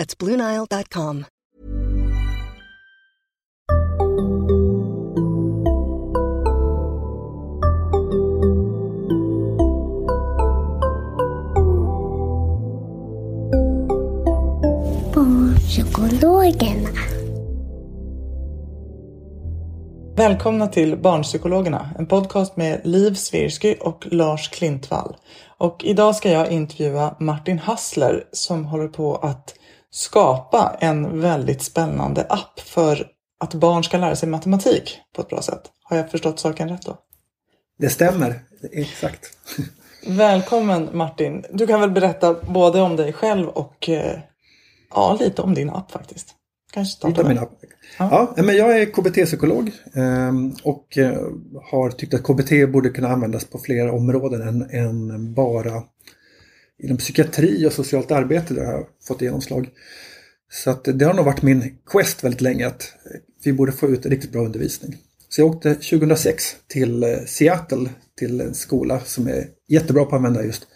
That's BlueNile.com. Barnpsykologerna. Välkomna till Barnpsykologerna, en podcast med Liv Svirsky och Lars Klintvall. Och idag ska jag intervjua Martin Hassler som håller på att skapa en väldigt spännande app för att barn ska lära sig matematik på ett bra sätt. Har jag förstått saken rätt då? Det stämmer, exakt. Välkommen Martin! Du kan väl berätta både om dig själv och eh, ja, lite om din app faktiskt. Kanske starta med. app. Ja. men jag är KBT-psykolog ehm, och eh, har tyckt att KBT borde kunna användas på fler områden än, än bara inom psykiatri och socialt arbete där jag har fått genomslag. Så att det har nog varit min quest väldigt länge att vi borde få ut riktigt bra undervisning. Så jag åkte 2006 till eh, Seattle till en skola som är jättebra på att använda just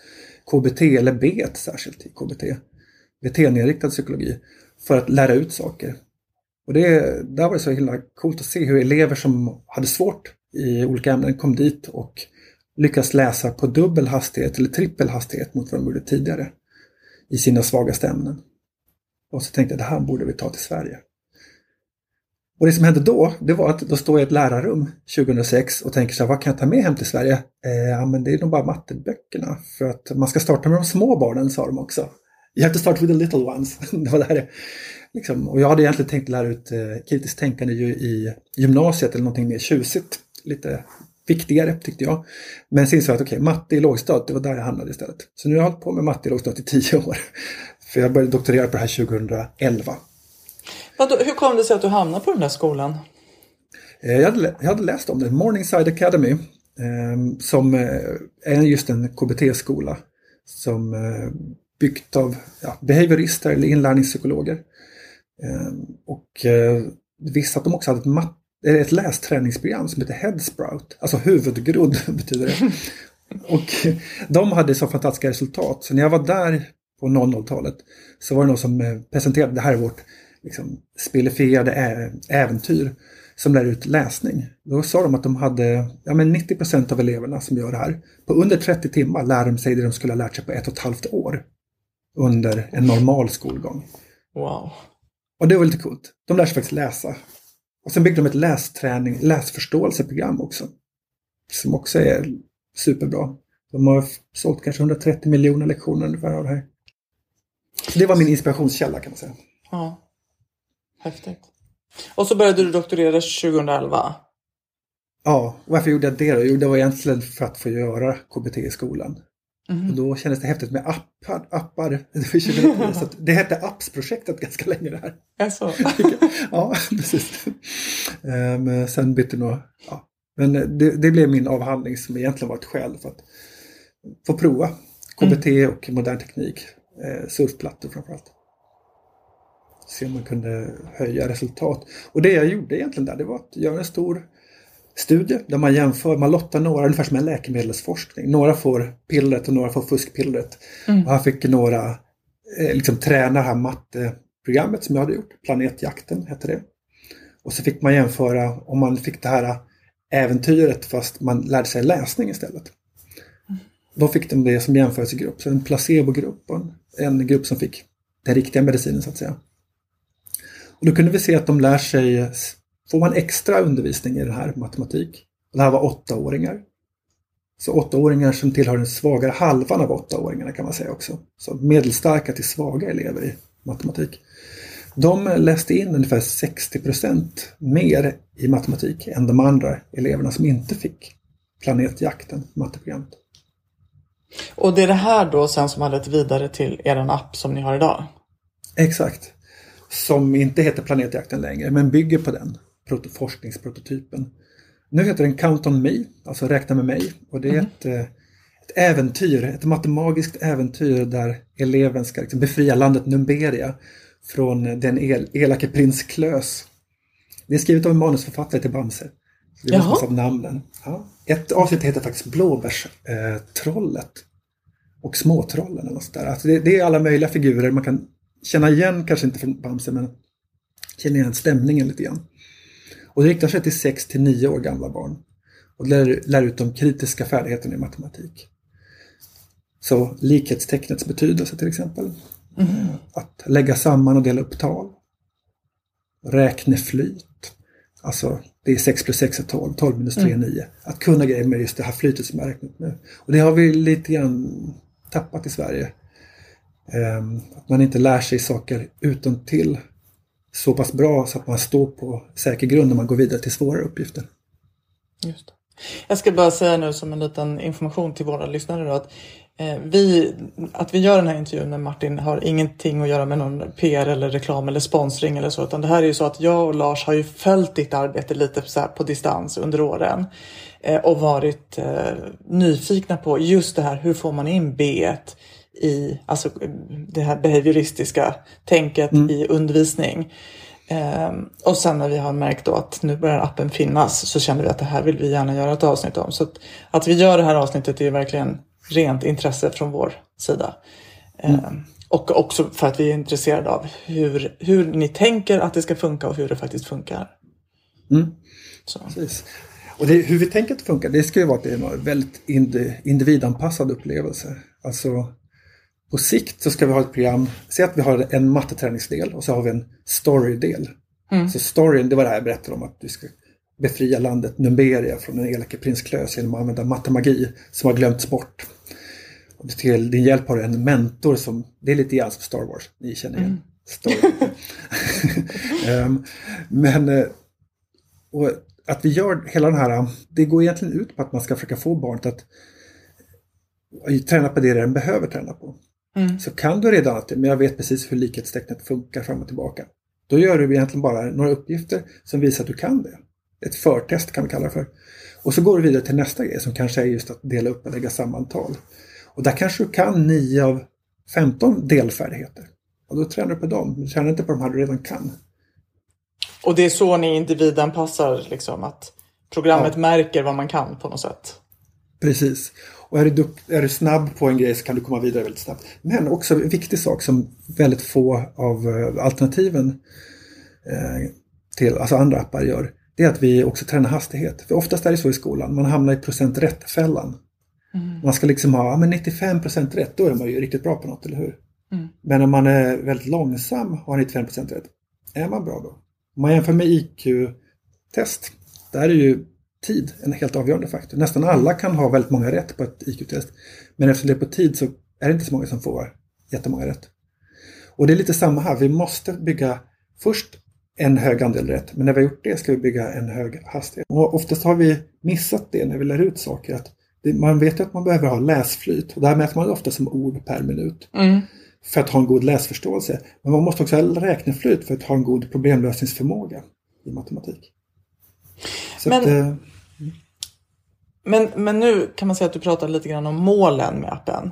KBT eller B särskilt i KBT. Beteendeinriktad psykologi för att lära ut saker. Och det, där var det så himla coolt att se hur elever som hade svårt i olika ämnen kom dit och lyckas läsa på dubbel hastighet eller trippel hastighet mot vad de gjorde tidigare i sina svagaste ämnen. Och så tänkte jag det här borde vi ta till Sverige. Och det som hände då, det var att då står jag i ett lärarrum 2006 och tänker så här, vad kan jag ta med hem till Sverige? Eh, ja, men det är nog bara matteböckerna. För att man ska starta med de små barnen, sa de också. You have to start with the little ones. det var där liksom. Och jag hade egentligen tänkt lära ut eh, kritiskt tänkande ju i gymnasiet eller någonting mer tjusigt. Lite viktigare tyckte jag. Men sen jag att okej, matte i lågstadiet, det var där jag hamnade istället. Så nu har jag hållit på med matte i lågstadiet i tio år. För jag började doktorera på det här 2011. Vadå, hur kom det sig att du hamnade på den där skolan? Eh, Jag hade, jag hade läst om det, Morningside Academy, eh, som är just en KBT-skola som eh, byggt av ja, behaviorister eller inlärningspsykologer. Eh, och eh, visste att de också hade ett, mat- eh, ett lästräningsprogram som heter Headsprout, alltså huvudgrodd betyder det. och de hade så fantastiska resultat, så när jag var där på 00-talet så var det någon som eh, presenterade, det här är vårt liksom, spelifierade äventyr som lär ut läsning. Då sa de att de hade ja, men 90% av eleverna som gör det här. På under 30 timmar lär de sig det de skulle ha lärt sig på ett och ett halvt år. Under en normal skolgång. Wow. Och det var lite coolt. De lär sig faktiskt läsa. Och sen byggde de ett lästräning, läsförståelseprogram också. Som också är superbra. De har sålt kanske 130 miljoner lektioner ungefär av det här. Så det var min inspirationskälla kan man säga. Ja. Häftigt. Och så började du doktorera 2011. Ja, varför gjorde jag det då? Jo, det var egentligen för att få göra KBT i skolan. Och då kändes det häftigt med appar. appar. Det, var 2010, så det hette APPS-projektet ganska länge det här. Alltså. Ja, precis. Um, sen bytte nog... Ja. Men det, det blev min avhandling som egentligen var ett skäl för att få prova KBT och modern teknik. Eh, surfplattor framförallt. Se om man kunde höja resultat. Och det jag gjorde egentligen där, det var att göra en stor studie där man jämför, man lottar några, ungefär som en läkemedelsforskning. Några får pillret och några får fuskpillret. Och här fick några eh, liksom träna det här matteprogrammet som jag hade gjort. Planetjakten hette det. Och så fick man jämföra om man fick det här äventyret fast man lärde sig läsning istället. Då fick de det som jämförelsegrupp, så en placebogrupp och en, en grupp som fick den riktiga medicinen så att säga. Och då kunde vi se att de lär sig, får man extra undervisning i den här matematik. Det här var åttaåringar. Så åttaåringar som tillhör den svagare halvan av åttaåringarna kan man säga också. Så medelstarka till svaga elever i matematik. De läste in ungefär 60% mer i matematik än de andra eleverna som inte fick Planetjakten, matteprogrammet. Och det är det här då sen som har lett vidare till er app som ni har idag? Exakt. Som inte heter Planetjakten längre, men bygger på den forskningsprototypen. Nu heter den Count on Me, alltså Räkna med mig. Och det är mm. ett, eh, ett äventyr, ett matematiskt äventyr där eleven ska liksom befria landet Numberia från den el elake prins Klös. Det är skrivet av en manusförfattare till Bamse. Det är av namnen. Ja. Ett avsnitt heter faktiskt Blåbärstrollet. och Småtrollen. Eller sånt där. Alltså det, det, är alla möjliga figurer man kan känna igen, kanske inte från Bamse, men känna igen stämningen lite grann. Och det riktar sig till 6 till 9 år gamla barn. Och lär, lär ut de kritiska färdigheterna i matematik. Så likhetstecknets betydelse till exempel. Mm. Att lägga samman och dela upp tal. Räkneflyt. Alltså det är 6 plus 6 är 12, 12 minus 3 är 9. Mm. Att kunna grejer med just det här flytet som jag räknat nu. Och det har vi lite grann tappat i Sverige. Um, att man inte lär sig saker utan till så pass bra så att man står på säker grund när man går vidare till svårare uppgifter. Just det. Jag ska bara säga nu som en liten information till våra lyssnare då att eh, vi, att vi gör den här intervjun med Martin har ingenting att göra med någon PR eller reklam eller sponsring eller så utan det här är ju så att jag och Lars har ju följt ditt arbete lite så på distans under åren eh, och varit eh, nyfikna på just det här hur får man in B i alltså det här behavioristiska tänket mm. i undervisning. Um, och sen när vi har märkt då att nu börjar appen finnas så känner vi att det här vill vi gärna göra ett avsnitt om. Så att, att vi gör det här avsnittet är verkligen rent intresse från vår sida. Mm. Um, och också för att vi är intresserade av hur, hur ni tänker att det ska funka och hur det faktiskt funkar. Mm. Så. Precis. Och det, hur vi tänker att det funkar, det ska ju vara att det är en väldigt individanpassad upplevelse. Alltså på sikt så ska vi ha ett program, säg att vi har en matteträningsdel och så har vi en storydel. Mm. Så storyn, det var det här jag berättade om att du ska befria landet Numberia från den elake prins Klös genom att använda mattemagi som har glömts bort. Och till din hjälp har du en mentor som, det är lite grann som Star Wars, ni känner igen. Mm. um, men eh, och att vi gör hela den här, det går egentligen ut på att man ska försöka få barnet att träna på det den behöver träna på. Mm. Så kan du redan att men jag vet precis hur likhetstecknet funkar fram och tillbaka. Då gör du egentligen bara några uppgifter som visar att du kan det. Ett förtest kan vi kalla det för. Och så går du vidare till nästa grej som kanske är just att dela upp och lägga samman tal. Och där kanske du kan 9 av 15 delfärdigheter. Och då tränar du på dem, du tränar inte på de här du redan kan. Och det är så ni individanpassar, liksom, att programmet ja. märker vad man kan på något sätt? Precis. Och är du, är du snabb på en grej så kan du komma vidare väldigt snabbt. Men också en viktig sak som väldigt få av eh, alternativen eh, till, alltså andra appar gör, det är att vi också tränar hastighet. För oftast är det så i skolan, man hamnar i procent rätt-fällan. Mm. Man ska liksom ha ja, men 95% rätt, då är man ju riktigt bra på något, eller hur? Mm. Men om man är väldigt långsam och har 95% rätt, är man bra då? Om man jämför med IQ-test, där är ju tid en helt avgörande faktor. Nästan alla kan ha väldigt många rätt på ett IQ-test. Men eftersom det är på tid så är det inte så många som får jättemånga rätt. Och det är lite samma här. Vi måste bygga först en hög andel rätt. Men när vi har gjort det ska vi bygga en hög hastighet. Och oftast har vi missat det när vi lär ut saker. Att man vet ju att man behöver ha läsflyt. Och det här mäter man ofta som ord per minut. Mm. För att ha en god läsförståelse. Men man måste också ha räkneflyt för att ha en god problemlösningsförmåga i matematik. Så men, att, eh, men, men nu kan man säga att du pratar lite grann om målen med appen.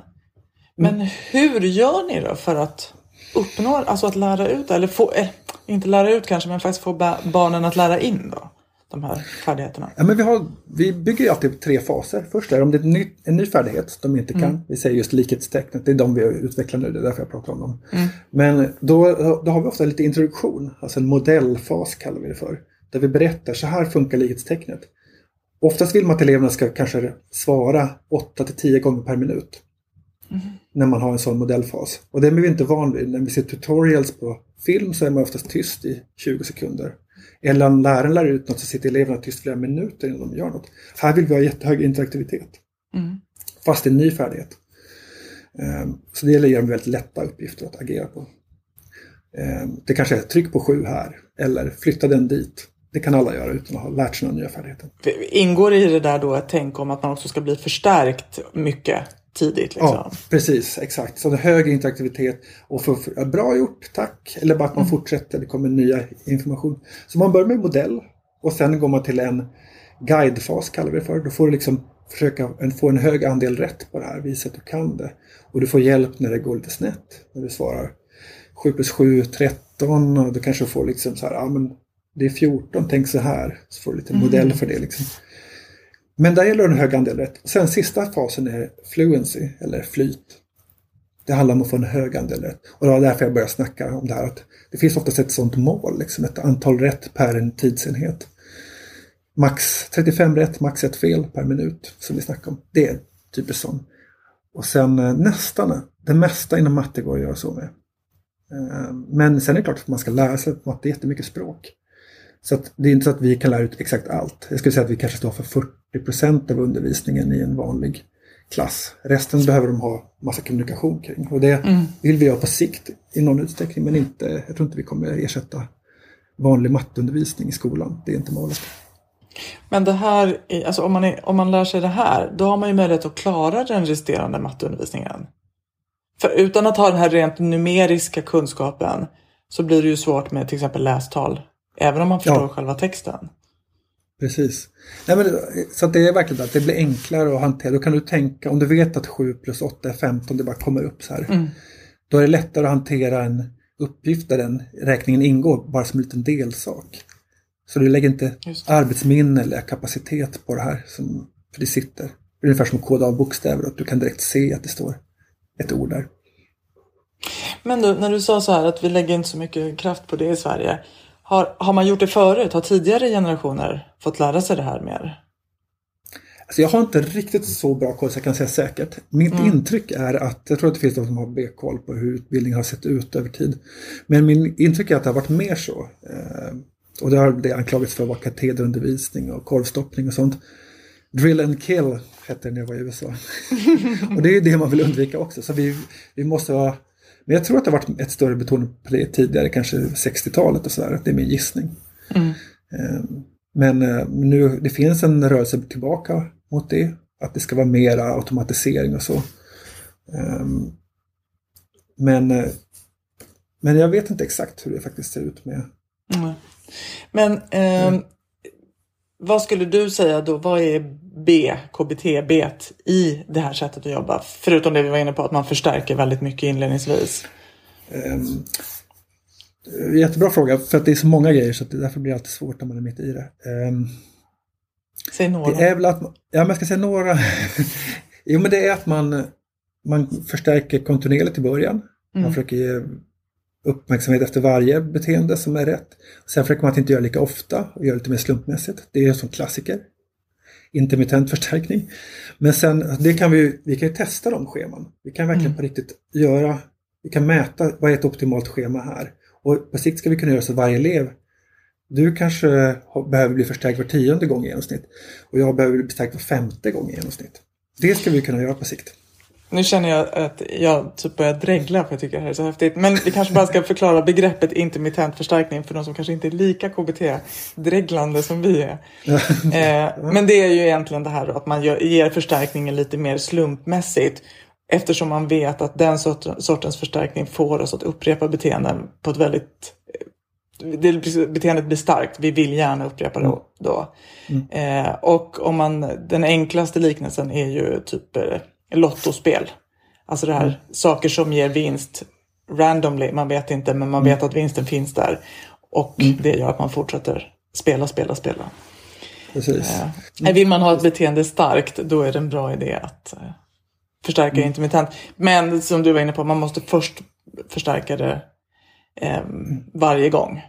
Men mm. hur gör ni då för att uppnå, alltså att lära ut, eller få, eh, inte lära ut kanske, men faktiskt få barnen att lära in då? De här färdigheterna. Ja, men vi, har, vi bygger alltid tre faser. Först är det om det är en ny, en ny färdighet de inte kan. Mm. Vi säger just likhetstecknet, det är de vi utvecklar nu, det är därför jag pratar om dem. Mm. Men då, då har vi ofta lite introduktion, alltså en modellfas kallar vi det för. Där vi berättar, så här funkar likhetstecknet. Oftast vill man att eleverna ska kanske svara 8 till 10 gånger per minut. Mm. När man har en sån modellfas. Och det är vi inte van vid. När vi ser tutorials på film så är man oftast tyst i 20 sekunder. Eller om läraren lär ut något så sitter eleverna tyst flera minuter innan de gör något. Här vill vi ha jättehög interaktivitet. Mm. Fast en ny färdighet. Ehm, Så det gäller att göra väldigt lätta uppgifter att agera på. Ehm, Det kanske är tryck på sju här eller flytta den dit. Det kan alla göra utan att ha lärt sig några nya färdigheter. Ingår i det där då ett tänk om att man också ska bli förstärkt mycket tidigt? Liksom? Ja, precis. Exakt. Så är hög interaktivitet och för, för, bra gjort, tack. Eller bara att man fortsätter, det kommer nya information. Så man börjar med modell och sen går man till en guidefas kallar vi det för. Då får du liksom försöka en, få en hög andel rätt på det här, visa att du kan det. Och du får hjälp när det går lite snett. När du svarar 7 plus 7, 13 och du kanske får liksom så här, ja men det är 14, tänk så här. Så får du lite modell för det liksom. Men där gäller det en hög andel rätt. Sen sista fasen är fluency, eller flyt. Det handlar om att få en hög andel rätt. Och det var därför jag började snacka om det här. Att det finns oftast ett sånt mål, liksom ett antal rätt per en tidsenhet. Max 35 rätt, max ett fel per minut som vi snackar om. Det är typiskt sån. Och sen eh, nästan, det mesta inom matte går att göra så med. Eh, Men sen är det klart att man ska lära sig matte jättemycket språk. Så det är inte så att vi kan lära ut exakt allt. Jag skulle säga att vi kanske står för 40% av undervisningen i en vanlig klass. Resten behöver de ha massa kommunikation kring. Och det vill vi ha på sikt i någon utsträckning. Men inte, jag tror inte vi kommer ersätta vanlig matteundervisning i skolan. Det är inte målet. Men det här, är- alltså om man, är, om man lär sig det här, då har man ju möjlighet att klara den resterande matteundervisningen. För utan att ha den här rent numeriska kunskapen så blir det ju svårt med till exempel lästal. Även om man förstår Ja. själva texten. Precis. Nej, men, så att det är verkligen att det blir enklare att hantera. Då kan du tänka, om du vet att 7 plus 8 är 15, det bara kommer upp så här. Då är det lättare att hantera en uppgift där den räkningen ingår bara som en liten delsak. Så du lägger inte arbetsminne eller kapacitet på det här. Som, för det sitter. Ungefär som att koda av bokstäver och du kan direkt se att det står ett ord där. Men du, när du sa så här att vi lägger inte så mycket kraft på det i Sverige. Har, har man gjort det förut? Har tidigare generationer fått lära sig det här mer? Alltså jag har inte riktigt så bra koll så jag kan säga säkert. Mitt intryck är att, jag tror att det finns de som har B-koll på hur utbildningen har sett ut över tid. Men min intryck är att det har varit mer så. Eh, och det har det anklagats för att vara katederundervisning och korvstoppning och sånt. Drill and kill hette det när jag var i USA. och det är det man vill undvika också. Så vi, vi måste vara... Men jag tror att det har varit ett större betoning på det tidigare, kanske 60-talet och sådär. Det är min gissning. Eh, Men eh, nu, det finns en rörelse tillbaka mot det. Att det ska vara mera automatisering och så. Ehm, Men, eh, men jag vet inte exakt hur det faktiskt ser ut med... Mm. Men ehm, vad skulle du säga då? Vad är B, KBT, B i det här sättet att jobba? Förutom det vi var inne på att man förstärker väldigt mycket inledningsvis. eh, Jättebra fråga, för att det är så många grejer så att det därför blir det alltid svårt när man är mitt i det. Ehm, Säg några. Det är väl att, ja men jag ska säga några. jo men det är att man, man förstärker kontinuerligt i början. Man försöker ge uppmärksamhet efter varje beteende som är rätt. Sen försöker man att inte göra lika ofta och göra lite mer slumpmässigt. Det är som klassiker. Intermittent förstärkning. Men sen, det kan vi, vi kan ju testa de scheman. Vi kan verkligen på riktigt göra, vi kan mäta vad är ett optimalt schema här. Och på sikt ska vi kunna göra så att varje elev du kanske behöver bli förstärkt var tionde gång i genomsnitt. Och jag behöver bli förstärkt var femte gång i genomsnitt. Det ska vi kunna göra på sikt. Nu känner jag att jag typ börjar dregla för jag tycker det här är så häftigt. Men vi kanske bara ska förklara begreppet intermittent förstärkning för de som kanske inte är lika KBT-dreglande som vi är. Eh, men det är ju egentligen det här att man gör, ger förstärkningen lite mer slumpmässigt. Eftersom man vet att den sort- sortens förstärkning får oss att upprepa beteenden på ett väldigt det, beteendet blir starkt. Vi vill gärna upprepa det då. Eh, och om man, den enklaste liknelsen är ju typ eh, lottospel. Alltså det här saker som ger vinst randomly. Man vet inte men man vet att vinsten finns där. Och det gör att man fortsätter spela, spela, spela. Precis. Eh, Vill man ha ett beteende starkt då är det en bra idé att eh, förstärka intermittent. Men som du var inne på, man måste först förstärka det eh, varje gång.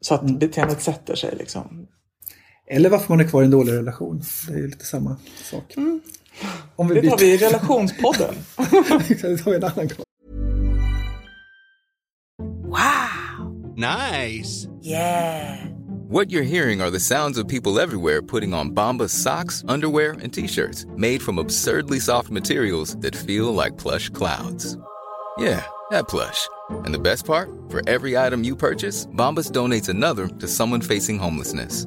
Så att beteendet sätter sig liksom. Eller varför man är kvar i en dålig relation. Det är ju lite samma sak. Om vi Det tar byter. vi i relationspodden. det tar vi en annan gång. Nice. Yeah. What you're hearing are the sounds of people everywhere putting on Bombas socks, underwear, and t-shirts made from absurdly soft materials that feel like plush clouds. Yeah, that plush. And the best part? For every item you purchase, Bombas donates another to someone facing homelessness.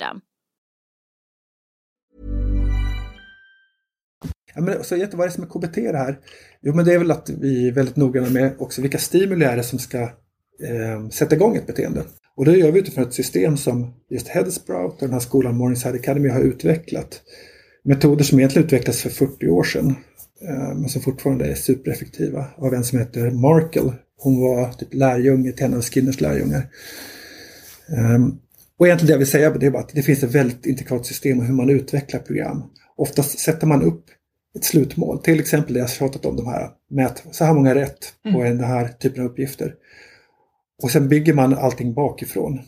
Ja, men, så vad är det som är KBT det här? Jo, men det är väl att vi är väldigt noggranna med också vilka stimuli är det som ska eh, sätta igång ett beteende. Och det gör vi utifrån ett system som just Headsprout och den här skolan Morningside Academy har utvecklat. Metoder som egentligen utvecklades för 40 år sedan. Eh, men som fortfarande är supereffektiva. Av en som heter Markel. Hon var typ lärjunge till en av Skinners lärjungar. Eh, och egentligen det jag vill säga det är bara att det finns ett väldigt intrikat system hur man utvecklar program. Oftast sätter man upp ett slutmål, till exempel det jag tjatat om de här, mät så här många rätt på mm. den här typen av uppgifter. Och sen bygger man allting bakifrån.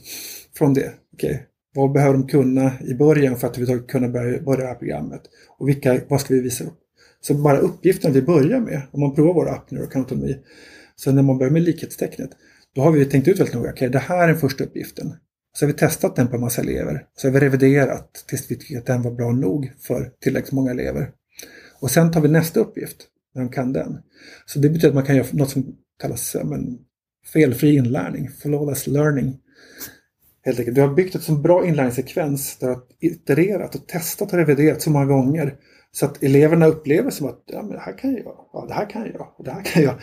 Från det. Okay. Vad behöver de kunna i början för att överhuvudtaget kunna börja, börja det här programmet? Och vilka, vad ska vi visa upp? Så bara uppgifterna vi börjar med, om man provar vår app neurokantonomi, så när man börjar med likhetstecknet, då har vi tänkt ut väldigt noga, okej okay, det här är den första uppgiften. Så har vi testat den på en massa elever. Så har vi reviderat tills vi tycker att den var bra nog för tillräckligt många elever. Och sen tar vi nästa uppgift när de kan den. Så det betyder att man kan göra något som kallas men, felfri inlärning, flawless learning. Helt enkelt. Du har byggt ett så bra inlärningssekvens där du har itererat och testat och reviderat så många gånger så att eleverna upplever som att ja, men det här kan jag, ja, det här kan jag, det här kan jag.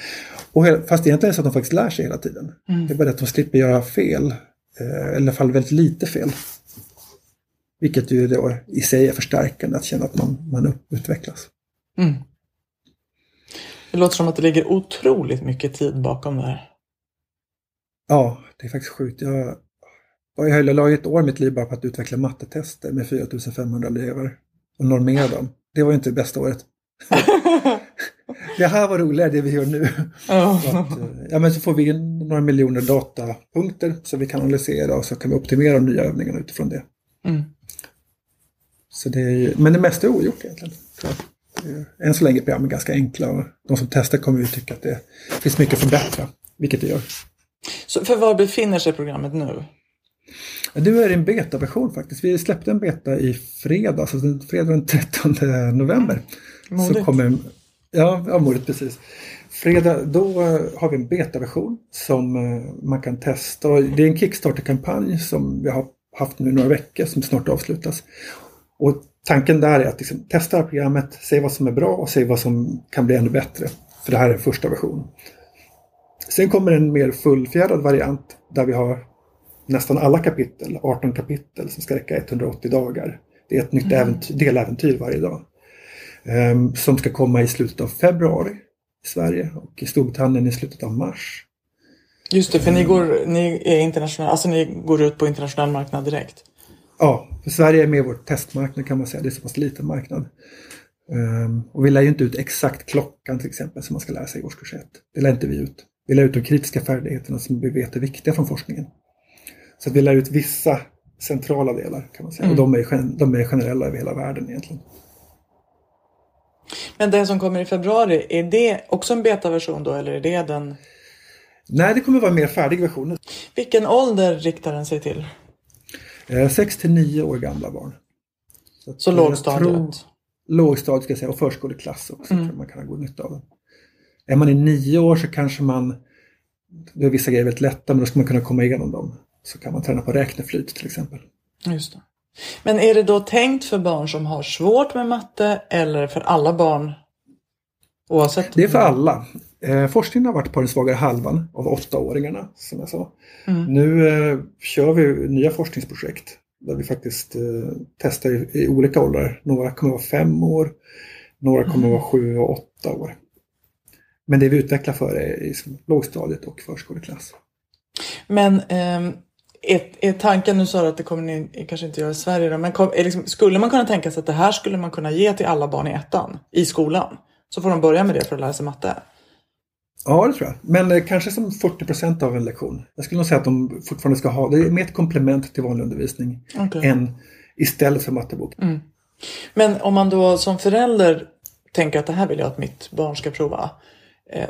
Och, fast egentligen är det så att de faktiskt lär sig hela tiden. Mm. Det är bara att de slipper göra fel Eh, i alla fall väldigt lite fel. Vilket ju då i sig är förstärkande att känna att man, man utvecklas. Mm. Det låter som att det ligger otroligt mycket tid bakom det här. Ja, det är faktiskt sjukt. Jag, jag la ett år i mitt liv bara på att utveckla mattetester med 4500 elever och normera dem. Det var ju inte det bästa året. det här var roligare det vi gör nu. Oh. Att, eh, ja, men så får vi in några miljoner datapunkter som vi kan analysera och så kan vi optimera de nya övningarna utifrån det. Mm. Så det är, men det mesta är ogjort egentligen. Än så länge är programmen ganska enkla och de som testar kommer ju tycka att det finns mycket att förbättra, vilket det gör. Så för var befinner sig programmet nu? Nu är det en betaversion faktiskt. Vi släppte en beta i fredags, alltså fredag den 13 november. Mm. Så kommer, ja, ja, modigt precis. Fredag, då har vi en betaversion som eh, man kan testa. Det är en Kickstarter-kampanj som vi har haft nu några veckor som snart avslutas. Och tanken där är att liksom testa programmet, se vad som är bra och se vad som kan bli ännu bättre. För det här är en första version. Sen kommer en mer fullfjädrad variant där vi har nästan alla kapitel, 18 kapitel som ska räcka 180 dagar. Det är ett nytt mm. deläventyr varje dag. Um, som ska komma i slutet av februari i Sverige och i Storbritannien i slutet av mars. Just det, för ni går, ni är internationella, alltså ni går ut på internationell marknad direkt? Ja, för Sverige är med i vår testmarknad kan man säga. Det är så pass liten marknad. Um, och vi lär ju inte ut exakt klockan till exempel som man ska lära sig i årskurs 1. Det lär inte vi ut. Vi lär ut de kritiska färdigheterna som vi vet är viktiga från forskningen. Så att vi lär ut vissa centrala delar kan man säga. Mm. Och de är, de är generella över hela världen egentligen. Men den som kommer i februari, är det också en betaversion då eller är det den? Nej, det kommer vara en mer färdig version. Vilken ålder riktar den sig till? 6 eh, till 9 år gamla barn. Så, Så lågstadiet? Tror, lågstadiet ska jag säga och förskoleklass också. Mm. Tror man kan ha god nytta av den. Är man i 9 år så kanske man, då är vissa grejer väldigt lätta men då ska man kunna komma igenom dem. Så kan man träna på räkneflyt till exempel. Just det. Men är det då tänkt för barn som har svårt med matte eller för alla barn? Oavsett? Det är för alla. Eh, forskningen har varit på den svagare halvan av åttaåringarna som jag sa. Mm. Nu eh, kör vi nya forskningsprojekt där vi faktiskt eh, testar i, i, olika åldrar. Några kommer att vara fem år, några kommer att vara sju och åtta år. Men det vi utvecklar för är i lågstadiet och förskoleklass. Men eh, är, är tanken, nu sa du att det kommer ni kanske inte göra i Sverige då, men kom, liksom, skulle man kunna tänka sig att det här skulle man kunna ge till alla barn i ettan i skolan? Så får de börja med det för att lära sig matte? Ja, det tror jag. Men eh, kanske som 40 procent av en lektion. Jag skulle nog säga att de fortfarande ska ha, det är mer ett komplement till vanlig undervisning okay. än istället för mattebok. Mm. Men om man då som förälder tänker att det här vill jag att mitt barn ska prova. Eh,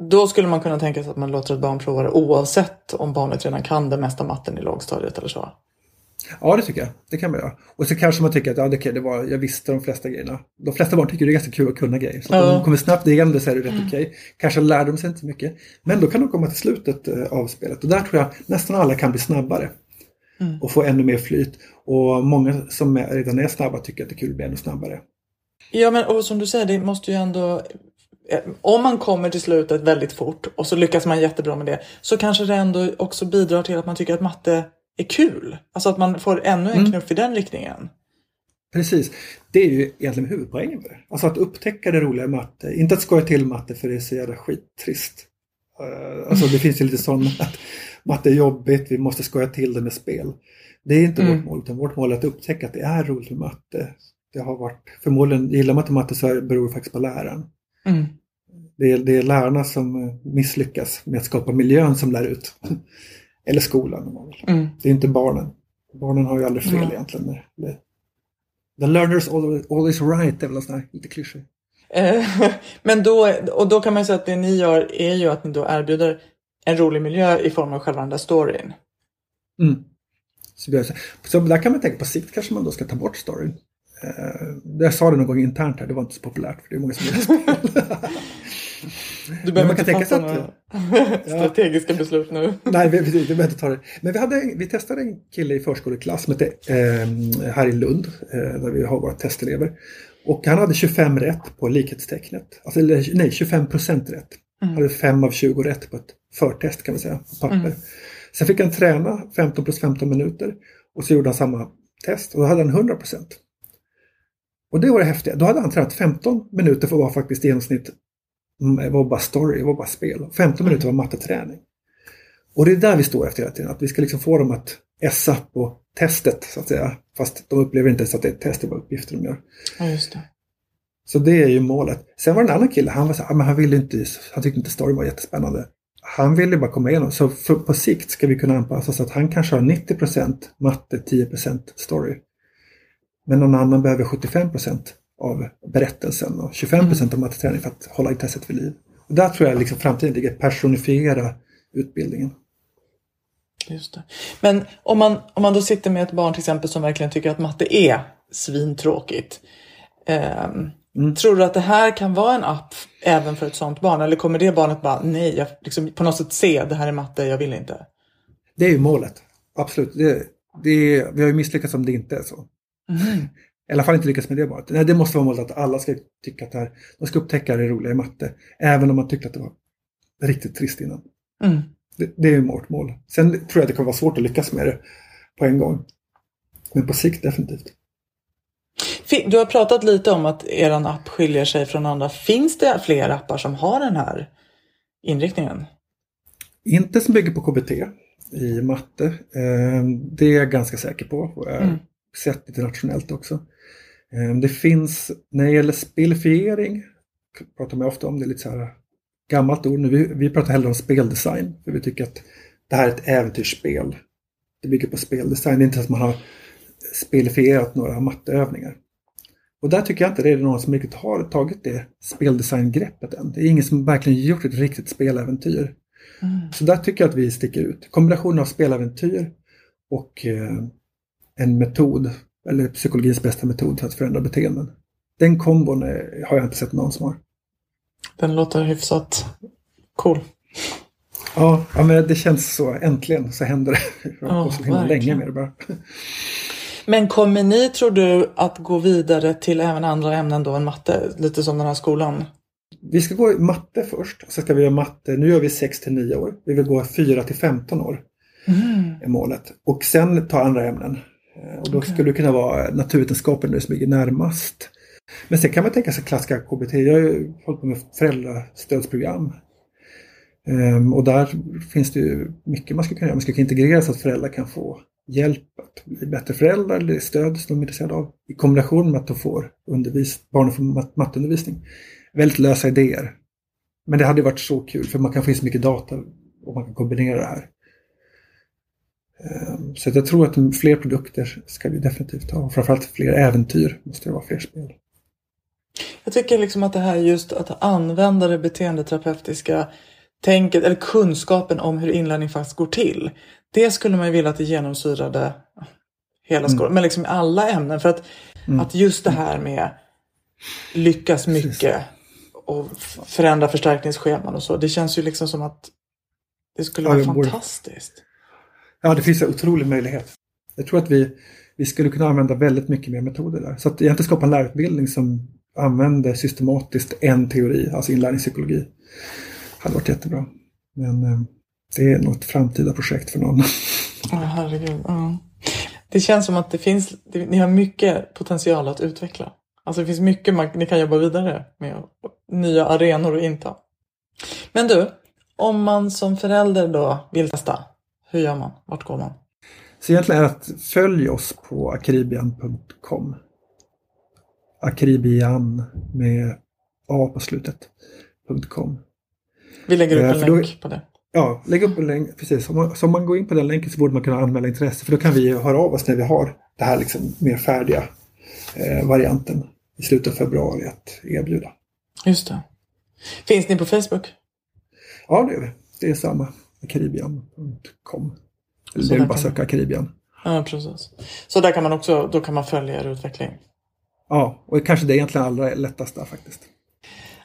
då skulle man kunna tänka sig att man låter ett barn prova det oavsett om barnet redan kan det mesta matten i lågstadiet eller så. Ja, det tycker jag. Det kan man göra. Och så kanske man tycker att ja, det, det var, jag visste de flesta grejerna. De flesta barn tycker det är ganska kul att kunna grejer. Så ja. de kommer snabbt det så är det rätt mm. okej. Okay. Kanske lär de sig inte så mycket. Men då kan de komma till slutet eh, av spelet och där tror jag nästan alla kan bli snabbare. Mm. Och få ännu mer flyt. Och många som redan är snabba tycker att det är kul att bli ännu snabbare. Ja, men och som du säger, det måste ju ändå Eh, om man kommer till slutet väldigt fort och så lyckas man jättebra med det så kanske det ändå också bidrar till att man tycker att matte är kul. Alltså att man får ännu en mm. knuff i den riktningen. Precis. Det är ju egentligen huvudpoängen med det. Alltså att upptäcka det roliga i matte. Inte att skoja till matte för det är så jävla skittrist. Uh, alltså det finns ju lite sån att matte är jobbigt, vi måste skoja till det med spel. Det är inte mm. vårt mål, utan vårt mål är att upptäcka att det är roligt med matte. Det har varit, förmodligen, gillar man inte matte så beror det faktiskt på läraren. Mm. Det, är, det är lärarna som misslyckas med att skapa miljön som lär ut. Eller skolan. Mm. Det är inte barnen. Barnen har ju aldrig fel mm. egentligen. Det, the learners always, always right, det är väl sån här lite klyschig. Eh, men då, och då kan man säga att det ni gör är ju att ni då erbjuder en rolig miljö i form av själva den där storyn. Mm. Så, så där kan man tänka på sikt kanske man då ska ta bort storyn. Eh, jag sa det någon gång internt här, det var inte så populärt för det är många som spel. Du behöver inte fatta några strategiska ja. beslut nu. Nej, vi, vi, vi behöver inte ta det. Men vi, hade, vi testade en kille i förskoleklass som hette, eh, här i Lund, eh, där vi har våra testelever. Och han hade 25 rätt på likhetstecknet. Alltså, eller, nej, 25 procent rätt. Han mm. hade 5 av 20 rätt på ett förtest kan man säga, på papper. Mm. Sen fick han träna 15 plus 15 minuter och så gjorde han samma test och då hade han 100 procent. Och det var det häftiga. Då hade han tränat 15 minuter för att vara faktiskt i genomsnitt det var bara story, det var bara spel. 15 minuter var matteträning. Och det är där vi står efter hela tiden, att vi ska liksom få dem att essa på testet så att säga. Fast de upplever inte ens att det är ett test, det är bara uppgifter de gör. Ja, just det. Så det är ju målet. Sen var det en annan kille, han var så här, men han ville inte, han tyckte inte story var jättespännande. Han ville bara komma igenom, så för, på sikt ska vi kunna anpassa så att han kanske har 90% matte, 10% story. Men någon annan behöver 75 av berättelsen och 25 mm. av matteträning för att hålla intresset vid liv. Och där tror jag liksom framtiden ligger, personifiera utbildningen. Just det. Men om man, om man då sitter med ett barn till exempel som verkligen tycker att matte är svintråkigt. Eh, mm. Tror du att det här kan vara en app även för ett sånt barn? Eller kommer det barnet bara, nej, jag liksom på något sätt se, det här är matte, jag vill inte? Det är ju målet, absolut. Det, det, vi har ju misslyckats om det inte är så. Mm. I alla fall inte lyckas med det bara. Nej, det måste vara målet att alla ska tycka att det här, de ska upptäcka det roliga i matte. Även om man tyckte att det var riktigt trist innan. Mm. Det, det, är vårt mål. Sen tror jag att det kommer vara svårt att lyckas med det på en gång. Men på sikt definitivt. Du har pratat lite om att er app skiljer sig från andra. Finns det fler appar som har den här inriktningen? Inte som bygger på KBT i matte. Eh, det är jag ganska säker på. Mm sett internationellt också. Eh, Det finns, när det gäller spelifiering, pratar man ofta om, det är lite så här gammalt ord nu. Vi, vi pratar hellre om speldesign, för vi tycker att det här är ett äventyrsspel. Det bygger på speldesign, det är inte så att man har spelifierat några matteövningar. Och där tycker jag inte det är någon som riktigt har tagit det speldesigngreppet än. Det är ingen som verkligen gjort ett riktigt speläventyr. Så där tycker jag att vi sticker ut. Kombinationen av speläventyr och eh, en metod, eller psykologins bästa metod för att förändra beteenden. Den kombon är, har jag inte sett någon som har. Den låter hyfsat cool. Ja, ja men det känns så. Äntligen så händer det. Jag har på så himla länge med det bara. Men kommer ni, tror du, att gå vidare till även andra ämnen då än matte? Lite som den här skolan. Vi ska gå i matte först. Så ska vi göra matte. Nu gör vi 6 till 9 år. Vi vill gå 4 till 15 år. Är målet. Och sen ta andra ämnen. Eh, Och då skulle det kunna vara naturvetenskapen som ligger närmast. Men sen kan man tänka sig klassiska KBT. Jag har ju hållit på med föräldrastödsprogram. Ehm, och där finns det ju mycket man ska kunna göra. Man ska kunna integrera så att föräldrar kan få hjälp att bli bättre föräldrar eller stöd som de är intresserade av. I kombination med att de får undervis barnen får mat- matteundervisning. Väldigt lösa idéer. Men det hade varit så kul för man kan få in så mycket data och man kan kombinera det här. Ehm, Så jag tror att fler produkter ska vi definitivt ha. Och framförallt fler äventyr måste det vara fler spel. Jag tycker liksom att det här just att använda det beteendeterapeutiska tänket eller kunskapen om hur inlärning faktiskt går till. Det skulle man ju vilja att det genomsyrade hela skolan, men liksom alla ämnen. För att, att just det här med lyckas mycket och förändra förstärkningsscheman och så. Det känns ju liksom som att det skulle Ja, vara fantastiskt. Ja, det finns en otrolig möjlighet. Jag tror att vi, vi skulle kunna använda väldigt mycket mer metoder där. Så att egentligen skapa en lärarutbildning som använder systematiskt en teori, alltså inlärningspsykologi. hade varit jättebra. Men eh, det är något framtida projekt för någon. Åh herregud. Ja. Det känns som att det finns, det, ni har mycket potential att utveckla. Alltså det finns mycket man, ni kan jobba vidare med. Nya arenor att inta. Men du, om man som förälder då vill testa, hur gör man? Vart går man? Så egentligen är det att följ oss på akribian.com. Akribian med A på slutet. .com. Vi lägger upp Eh, en då- länk på det. Ja, lägg upp en länk. Precis. Om man, så om man går in på den länken så borde man kunna anmäla intresse. För då kan vi höra av oss när vi har det här liksom mer färdiga eh, varianten i slutet av februari att erbjuda. Just det. Finns ni på Facebook? Ja, det är vi. Det är samma. Akribian.com. Eller det är bara kan- söka Akribian. Ja, precis. Så där kan man också, då kan man följa er utveckling. Ja, och kanske det är egentligen allra lättast där faktiskt.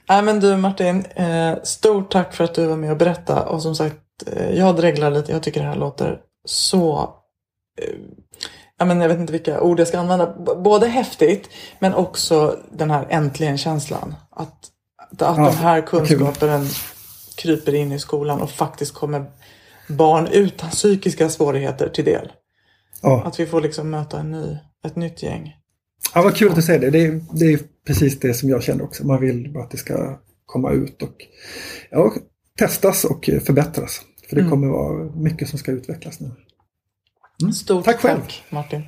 Nej men du Martin, eh, stort tack för att du var med och berättade. Och som sagt, eh, jag dreglar lite. Jag tycker det här låter så... Eh, ja, men jag vet inte vilka ord jag ska använda. Både häftigt, men också den här äntligen-känslan. Att, att Ja, den här kunskapen kryper in i skolan och faktiskt kommer barn utan psykiska svårigheter till del. Ja, Att vi får liksom möta en ny, ett nytt gäng. ja vad kul att du säger det. Det är, det är precis det som jag känner också. Man vill bara att det ska komma ut och ja, testas och förbättras. För det kommer vara mycket som ska utvecklas nu. Stort Tack själv. Martin.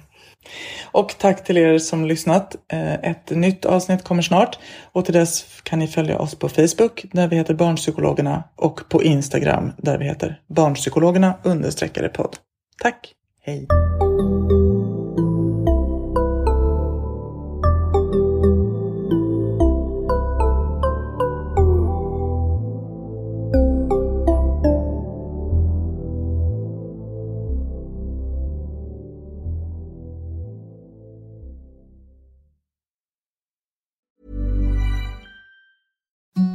Och tack till er som lyssnat. Eh, ett nytt avsnitt kommer snart. Och till dess kan ni följa oss på Facebook där vi heter Barnpsykologerna och på Instagram där vi heter Barnpsykologerna understreckade podd. Tack. Hej.